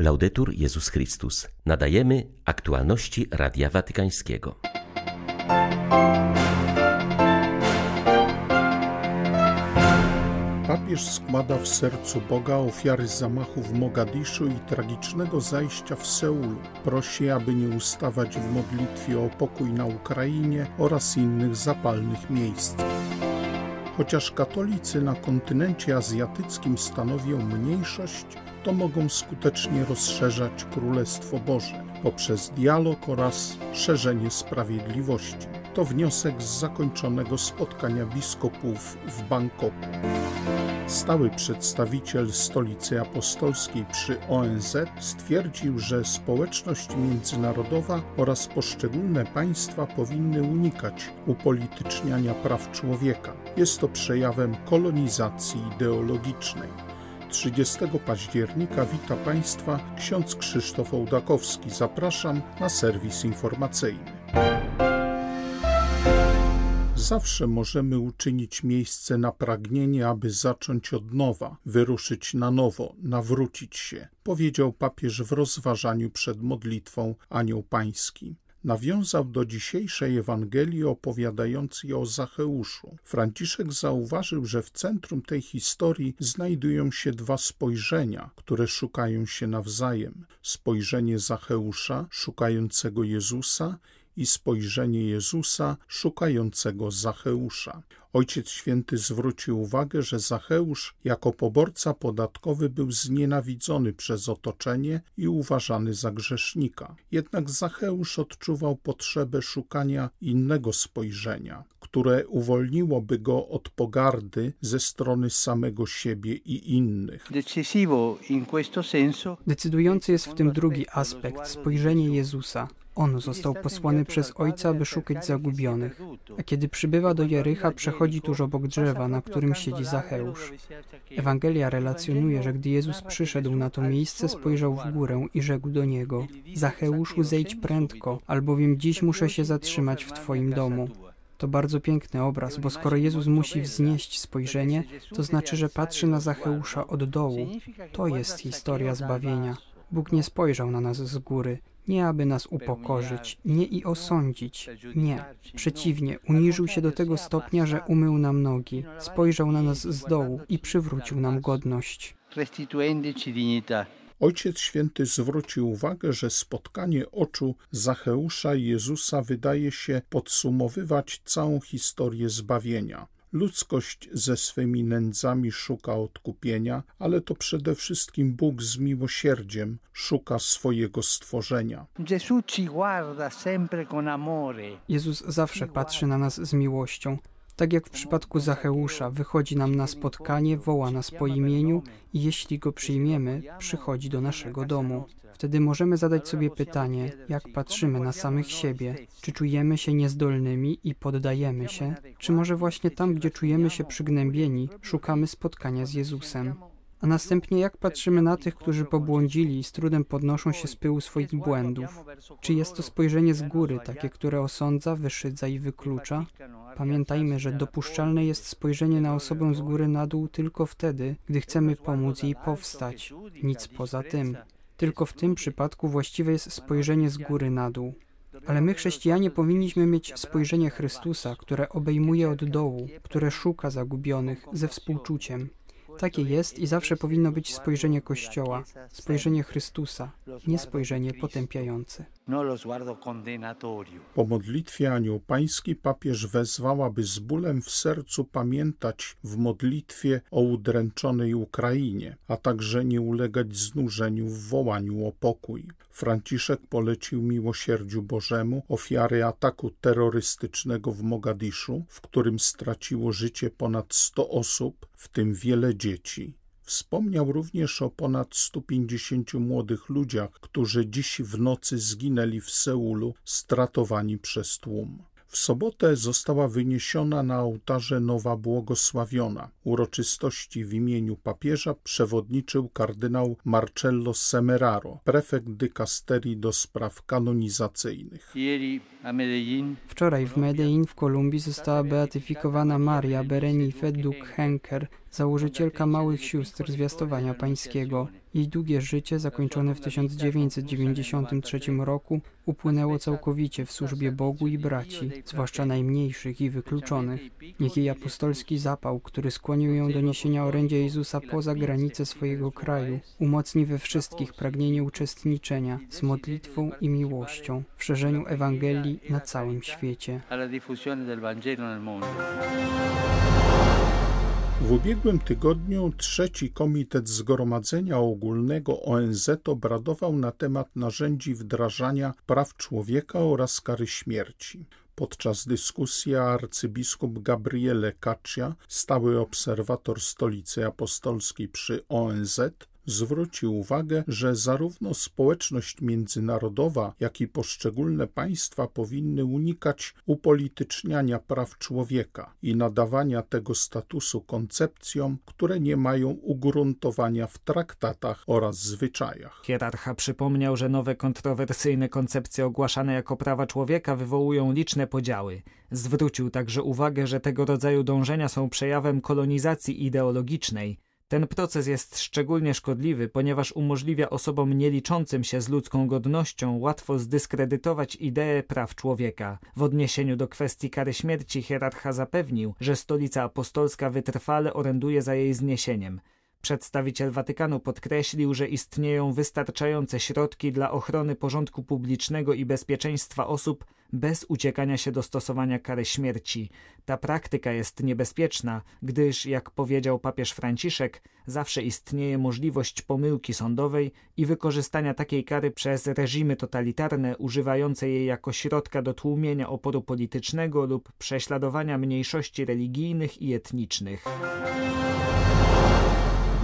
Laudetur Jezus Chrystus. Nadajemy aktualności Radia Watykańskiego. Papież składa w sercu Boga ofiary zamachu w Mogadiszu i tragicznego zajścia w Seulu. Prosi, aby nie ustawać w modlitwie o pokój na Ukrainie oraz innych zapalnych miejscach. Chociaż katolicy na kontynencie azjatyckim stanowią mniejszość, to mogą skutecznie rozszerzać Królestwo Boże poprzez dialog oraz szerzenie sprawiedliwości. To wniosek z zakończonego spotkania biskupów w Bangkoku. Stały przedstawiciel Stolicy Apostolskiej przy ONZ stwierdził, że społeczność międzynarodowa oraz poszczególne państwa powinny unikać upolityczniania praw człowieka. Jest to przejawem kolonizacji ideologicznej. 30 października wita Państwa ksiądz Krzysztof Ołdakowski. Zapraszam na serwis informacyjny. Zawsze możemy uczynić miejsce na pragnienie, aby zacząć od nowa, wyruszyć na nowo, nawrócić się, powiedział papież w rozważaniu przed modlitwą Anioł Pański nawiązał do dzisiejszej Ewangelii opowiadającej o Zacheuszu. Franciszek zauważył, że w centrum tej historii znajdują się dwa spojrzenia, które szukają się nawzajem: spojrzenie Zacheusza, szukającego Jezusa, i spojrzenie Jezusa szukającego Zacheusza. Ojciec Święty zwrócił uwagę, że Zacheusz jako poborca podatkowy był znienawidzony przez otoczenie i uważany za grzesznika. Jednak Zacheusz odczuwał potrzebę szukania innego spojrzenia, które uwolniłoby go od pogardy ze strony samego siebie i innych. Decydujący jest w tym drugi aspekt spojrzenie Jezusa. On został posłany przez Ojca, aby szukać zagubionych. A kiedy przybywa do Jericha, przechodzi tuż obok drzewa, na którym siedzi Zacheusz. Ewangelia relacjonuje, że gdy Jezus przyszedł na to miejsce, spojrzał w górę i rzekł do niego: Zacheuszu, zejdź prędko, albowiem dziś muszę się zatrzymać w Twoim domu. To bardzo piękny obraz, bo skoro Jezus musi wznieść spojrzenie, to znaczy, że patrzy na Zacheusza od dołu. To jest historia zbawienia. Bóg nie spojrzał na nas z góry, nie aby nas upokorzyć, nie i osądzić. Nie. Przeciwnie, uniżył się do tego stopnia, że umył nam nogi, spojrzał na nas z dołu i przywrócił nam godność. Ojciec Święty zwrócił uwagę, że spotkanie oczu Zacheusza i Jezusa wydaje się podsumowywać całą historię zbawienia. Ludzkość ze swymi nędzami szuka odkupienia, ale to przede wszystkim Bóg z miłosierdziem szuka swojego stworzenia. Jezus zawsze patrzy na nas z miłością. Tak jak w przypadku Zacheusza, wychodzi nam na spotkanie, woła nas po imieniu i jeśli go przyjmiemy, przychodzi do naszego domu. Wtedy możemy zadać sobie pytanie, jak patrzymy na samych siebie, czy czujemy się niezdolnymi i poddajemy się, czy może właśnie tam, gdzie czujemy się przygnębieni, szukamy spotkania z Jezusem. A następnie jak patrzymy na tych, którzy pobłądzili i z trudem podnoszą się z pyłu swoich błędów? Czy jest to spojrzenie z góry, takie, które osądza, wyszydza i wyklucza? Pamiętajmy, że dopuszczalne jest spojrzenie na osobę z góry na dół tylko wtedy, gdy chcemy pomóc jej powstać. Nic poza tym. Tylko w tym przypadku właściwe jest spojrzenie z góry na dół. Ale my, chrześcijanie, powinniśmy mieć spojrzenie Chrystusa, które obejmuje od dołu, które szuka zagubionych ze współczuciem. Takie jest i zawsze powinno być spojrzenie Kościoła, spojrzenie Chrystusa, nie spojrzenie potępiające. Po modlitwie Anioł Pański papież wezwał, aby z bólem w sercu pamiętać w modlitwie o udręczonej Ukrainie, a także nie ulegać znużeniu w wołaniu o pokój. Franciszek polecił miłosierdziu Bożemu ofiary ataku terrorystycznego w Mogadiszu, w którym straciło życie ponad 100 osób, w tym wiele dzieci. Wspomniał również o ponad 150 młodych ludziach, którzy dziś w nocy zginęli w Seulu, stratowani przez tłum. W sobotę została wyniesiona na ołtarze nowa błogosławiona. Uroczystości w imieniu papieża przewodniczył kardynał Marcello Semeraro, prefekt dykasterii do spraw kanonizacyjnych. Wczoraj w Medellin w Kolumbii została beatyfikowana Maria Berenice Duke Henker, założycielka Małych Sióstr Zwiastowania Pańskiego. Jej długie życie, zakończone w 1993 roku, upłynęło całkowicie w służbie Bogu i braci, zwłaszcza najmniejszych i wykluczonych. Niech jej apostolski zapał, który skłonił ją do niesienia orędzia Jezusa poza granice swojego kraju, umocni we wszystkich pragnienie uczestniczenia z modlitwą i miłością w szerzeniu Ewangelii na całym świecie. W ubiegłym tygodniu trzeci Komitet Zgromadzenia Ogólnego ONZ obradował na temat narzędzi wdrażania praw człowieka oraz kary śmierci. Podczas dyskusji arcybiskup Gabriele Caccia, stały obserwator Stolicy Apostolskiej przy ONZ, zwrócił uwagę, że zarówno społeczność międzynarodowa, jak i poszczególne państwa powinny unikać upolityczniania praw człowieka i nadawania tego statusu koncepcjom, które nie mają ugruntowania w traktatach oraz zwyczajach. Hierarcha przypomniał, że nowe kontrowersyjne koncepcje ogłaszane jako prawa człowieka wywołują liczne podziały. Zwrócił także uwagę, że tego rodzaju dążenia są przejawem kolonizacji ideologicznej ten proces jest szczególnie szkodliwy, ponieważ umożliwia osobom nieliczącym się z ludzką godnością łatwo zdyskredytować ideę praw człowieka. W odniesieniu do kwestii kary śmierci hierarcha zapewnił, że stolica apostolska wytrwale oręduje za jej zniesieniem. Przedstawiciel Watykanu podkreślił, że istnieją wystarczające środki dla ochrony porządku publicznego i bezpieczeństwa osób bez uciekania się do stosowania kary śmierci. Ta praktyka jest niebezpieczna, gdyż, jak powiedział papież Franciszek, zawsze istnieje możliwość pomyłki sądowej i wykorzystania takiej kary przez reżimy totalitarne używające jej jako środka do tłumienia oporu politycznego lub prześladowania mniejszości religijnych i etnicznych.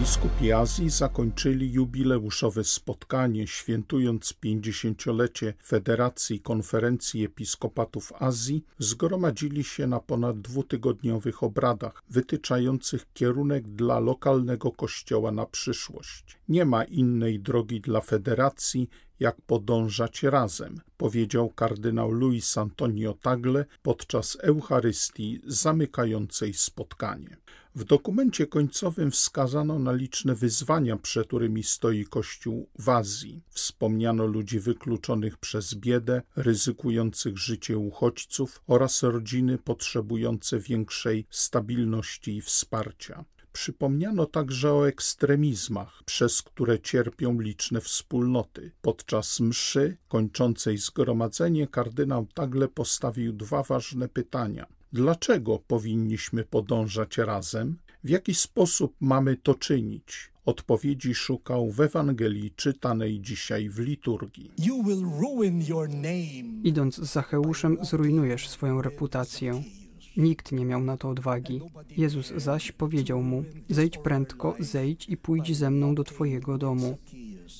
Biskupi Azji zakończyli jubileuszowe spotkanie, świętując pięćdziesięciolecie Federacji Konferencji Episkopatów Azji, zgromadzili się na ponad dwutygodniowych obradach, wytyczających kierunek dla lokalnego kościoła na przyszłość. Nie ma innej drogi dla federacji, jak podążać razem, powiedział kardynał Luis Antonio Tagle podczas Eucharystii zamykającej spotkanie. W dokumencie końcowym wskazano na liczne wyzwania, przed którymi stoi Kościół w Azji. Wspomniano ludzi wykluczonych przez biedę, ryzykujących życie uchodźców oraz rodziny potrzebujące większej stabilności i wsparcia. Przypomniano także o ekstremizmach, przez które cierpią liczne wspólnoty. Podczas mszy kończącej zgromadzenie kardynał Tagle postawił dwa ważne pytania. Dlaczego powinniśmy podążać razem? W jaki sposób mamy to czynić? Odpowiedzi szukał w Ewangelii czytanej dzisiaj w liturgii. Idąc z Zacheuszem, zrujnujesz swoją reputację. Nikt nie miał na to odwagi. Jezus zaś powiedział mu: Zejdź prędko, zejdź i pójdź ze mną do Twojego domu.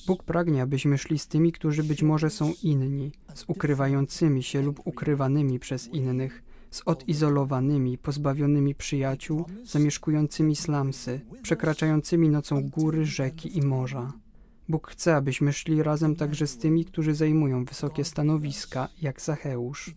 Bóg pragnie, abyśmy szli z tymi, którzy być może są inni, z ukrywającymi się lub ukrywanymi przez innych, z odizolowanymi, pozbawionymi przyjaciół, zamieszkującymi slamsy, przekraczającymi nocą góry, rzeki i morza. Bóg chce, abyśmy szli razem także z tymi, którzy zajmują wysokie stanowiska, jak Zacheusz.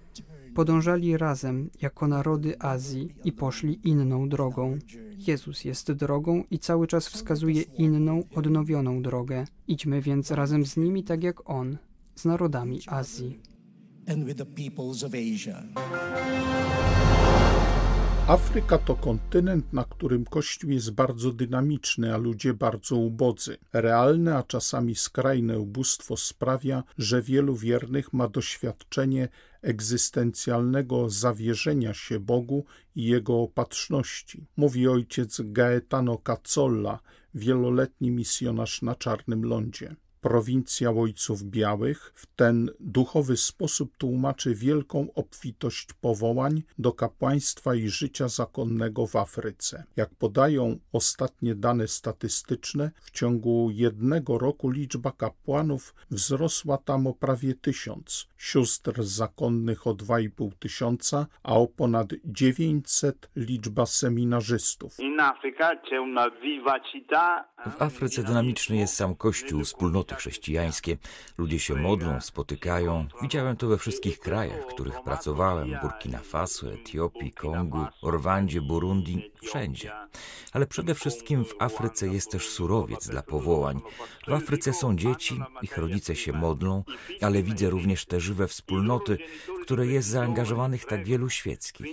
Podążali razem jako narody Azji i poszli inną drogą. Jezus jest drogą i cały czas wskazuje inną, odnowioną drogę. Idźmy więc razem z nimi tak jak On, z narodami Azji. Afryka to kontynent, na którym Kościół jest bardzo dynamiczny, a ludzie bardzo ubodzy. Realne, a czasami skrajne ubóstwo sprawia, że wielu wiernych ma doświadczenie egzystencjalnego zawierzenia się Bogu i Jego opatrzności. Mówi ojciec Gaetano Cazzolla, wieloletni misjonarz na Czarnym Lądzie prowincja Ojców Białych w ten duchowy sposób tłumaczy wielką obfitość powołań do kapłaństwa i życia zakonnego w Afryce. Jak podają ostatnie dane statystyczne, w ciągu jednego roku liczba kapłanów wzrosła tam o prawie tysiąc, sióstr zakonnych o dwa i pół tysiąca, a o ponad dziewięćset liczba seminarzystów. W Afryce dynamiczny jest sam Kościół, wspólnota chrześcijańskie. Ludzie się modlą, spotykają. Widziałem to we wszystkich krajach, w których pracowałem: Burkina Faso, Etiopii, Kongu, Orwandzie, Burundi, wszędzie. Ale przede wszystkim w Afryce jest też surowiec dla powołań. W Afryce są dzieci, ich rodzice się modlą, ale widzę również te żywe wspólnoty, w które jest zaangażowanych tak wielu świeckich.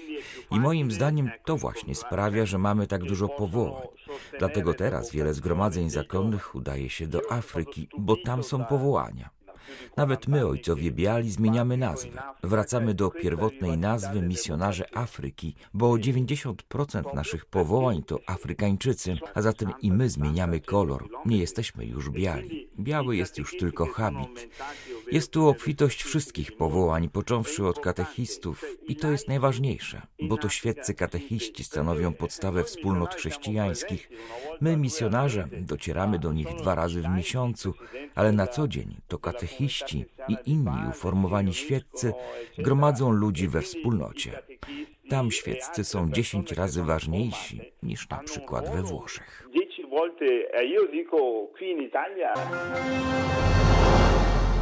I moim zdaniem to właśnie sprawia, że mamy tak dużo powołań. Dlatego teraz wiele zgromadzeń zakonnych udaje się do Afryki, bo tam są powołania. Nawet my, ojcowie biali, zmieniamy nazwę. Wracamy do pierwotnej nazwy misjonarze Afryki, bo 90% naszych powołań to Afrykańczycy, a zatem i my zmieniamy kolor. Nie jesteśmy już biali. Biały jest już tylko habit. Jest tu obfitość wszystkich powołań, począwszy od katechistów, i to jest najważniejsze, bo to świeccy katechiści stanowią podstawę wspólnot chrześcijańskich. My, misjonarze, docieramy do nich dwa razy w miesiącu, ale na co dzień to katechiści i inni uformowani świeccy gromadzą ludzi we wspólnocie. Tam świeccy są dziesięć razy ważniejsi niż na przykład we Włoszech.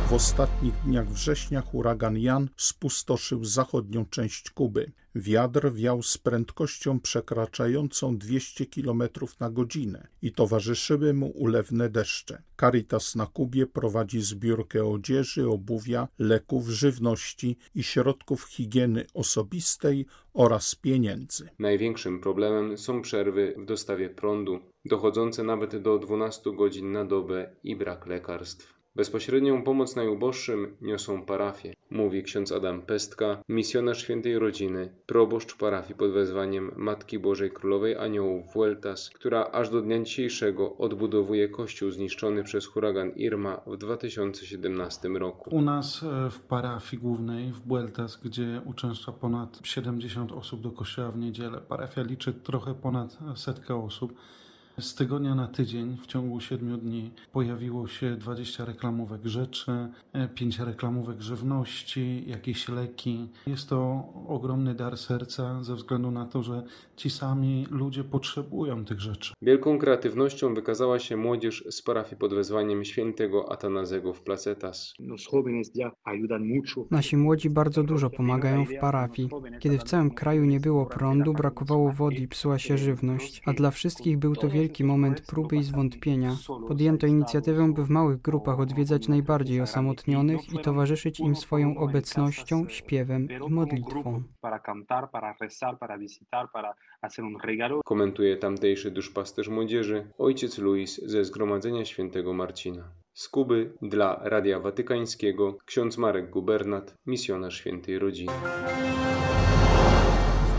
W ostatnich dniach września huragan Jan spustoszył zachodnią część Kuby. Wiatr wiał z prędkością przekraczającą 200 km na godzinę i towarzyszyły mu ulewne deszcze. Caritas na Kubie prowadzi zbiórkę odzieży, obuwia, leków, żywności i środków higieny osobistej oraz pieniędzy. Największym problemem są przerwy w dostawie prądu, dochodzące nawet do 12 godzin na dobę i brak lekarstw. Bezpośrednią pomoc najuboższym niosą parafie, mówi ksiądz Adam Pestka, misjonarz świętej rodziny, proboszcz parafii pod wezwaniem Matki Bożej Królowej Aniołów Vueltas, która aż do dnia dzisiejszego odbudowuje kościół zniszczony przez huragan Irma w 2017 roku. U nas e, w parafii głównej w Vueltas, gdzie uczęszcza ponad 70 osób do kościoła w niedzielę, parafia liczy trochę ponad setkę osób. Z tygodnia na tydzień w ciągu 7 dni pojawiło się 20 reklamówek rzeczy, 5 reklamówek żywności, jakieś leki. Jest to ogromny dar serca ze względu na to, że ci sami ludzie potrzebują tych rzeczy. Wielką kreatywnością wykazała się młodzież z parafii pod wezwaniem świętego Atanazego w Placetas. Nasi młodzi bardzo dużo pomagają w parafii. Kiedy w całym kraju nie było prądu, brakowało wody i psuła się żywność, a dla wszystkich był to wielki moment próby i zwątpienia. Podjęto inicjatywę, by w małych grupach odwiedzać najbardziej osamotnionych i towarzyszyć im swoją obecnością, śpiewem i modlitwą. Komentuje tamtejszy duszpasterz młodzieży, ojciec Luis ze Zgromadzenia Świętego Marcina. Z Kuby dla Radia Watykańskiego ksiądz Marek Gubernat, misjonarz Świętej Rodziny.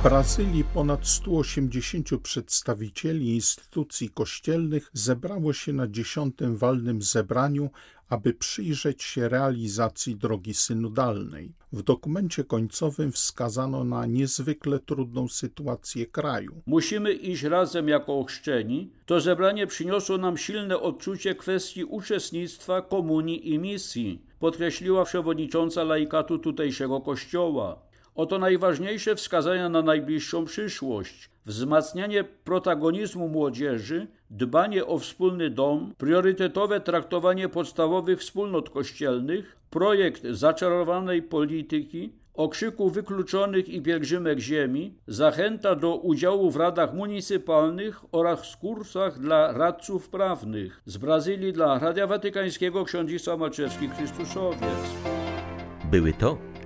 Brazylii ponad 180 przedstawicieli instytucji kościelnych zebrało się na dziesiątym walnym zebraniu, aby przyjrzeć się realizacji drogi synodalnej. W dokumencie końcowym wskazano na niezwykle trudną sytuację kraju. Musimy iść razem jako ochrzczeni. To zebranie przyniosło nam silne odczucie kwestii uczestnictwa, komunii i misji, podkreśliła przewodnicząca laikatu tutejszego kościoła. Oto najważniejsze wskazania na najbliższą przyszłość: wzmacnianie protagonizmu młodzieży, dbanie o wspólny dom, priorytetowe traktowanie podstawowych wspólnot kościelnych, projekt zaczarowanej polityki, okrzyku wykluczonych i pielgrzymek ziemi, zachęta do udziału w radach municypalnych oraz kursach dla radców prawnych. Z Brazylii dla Radia Watykańskiego ksiądz Maczewski Chrystusowiec. Były to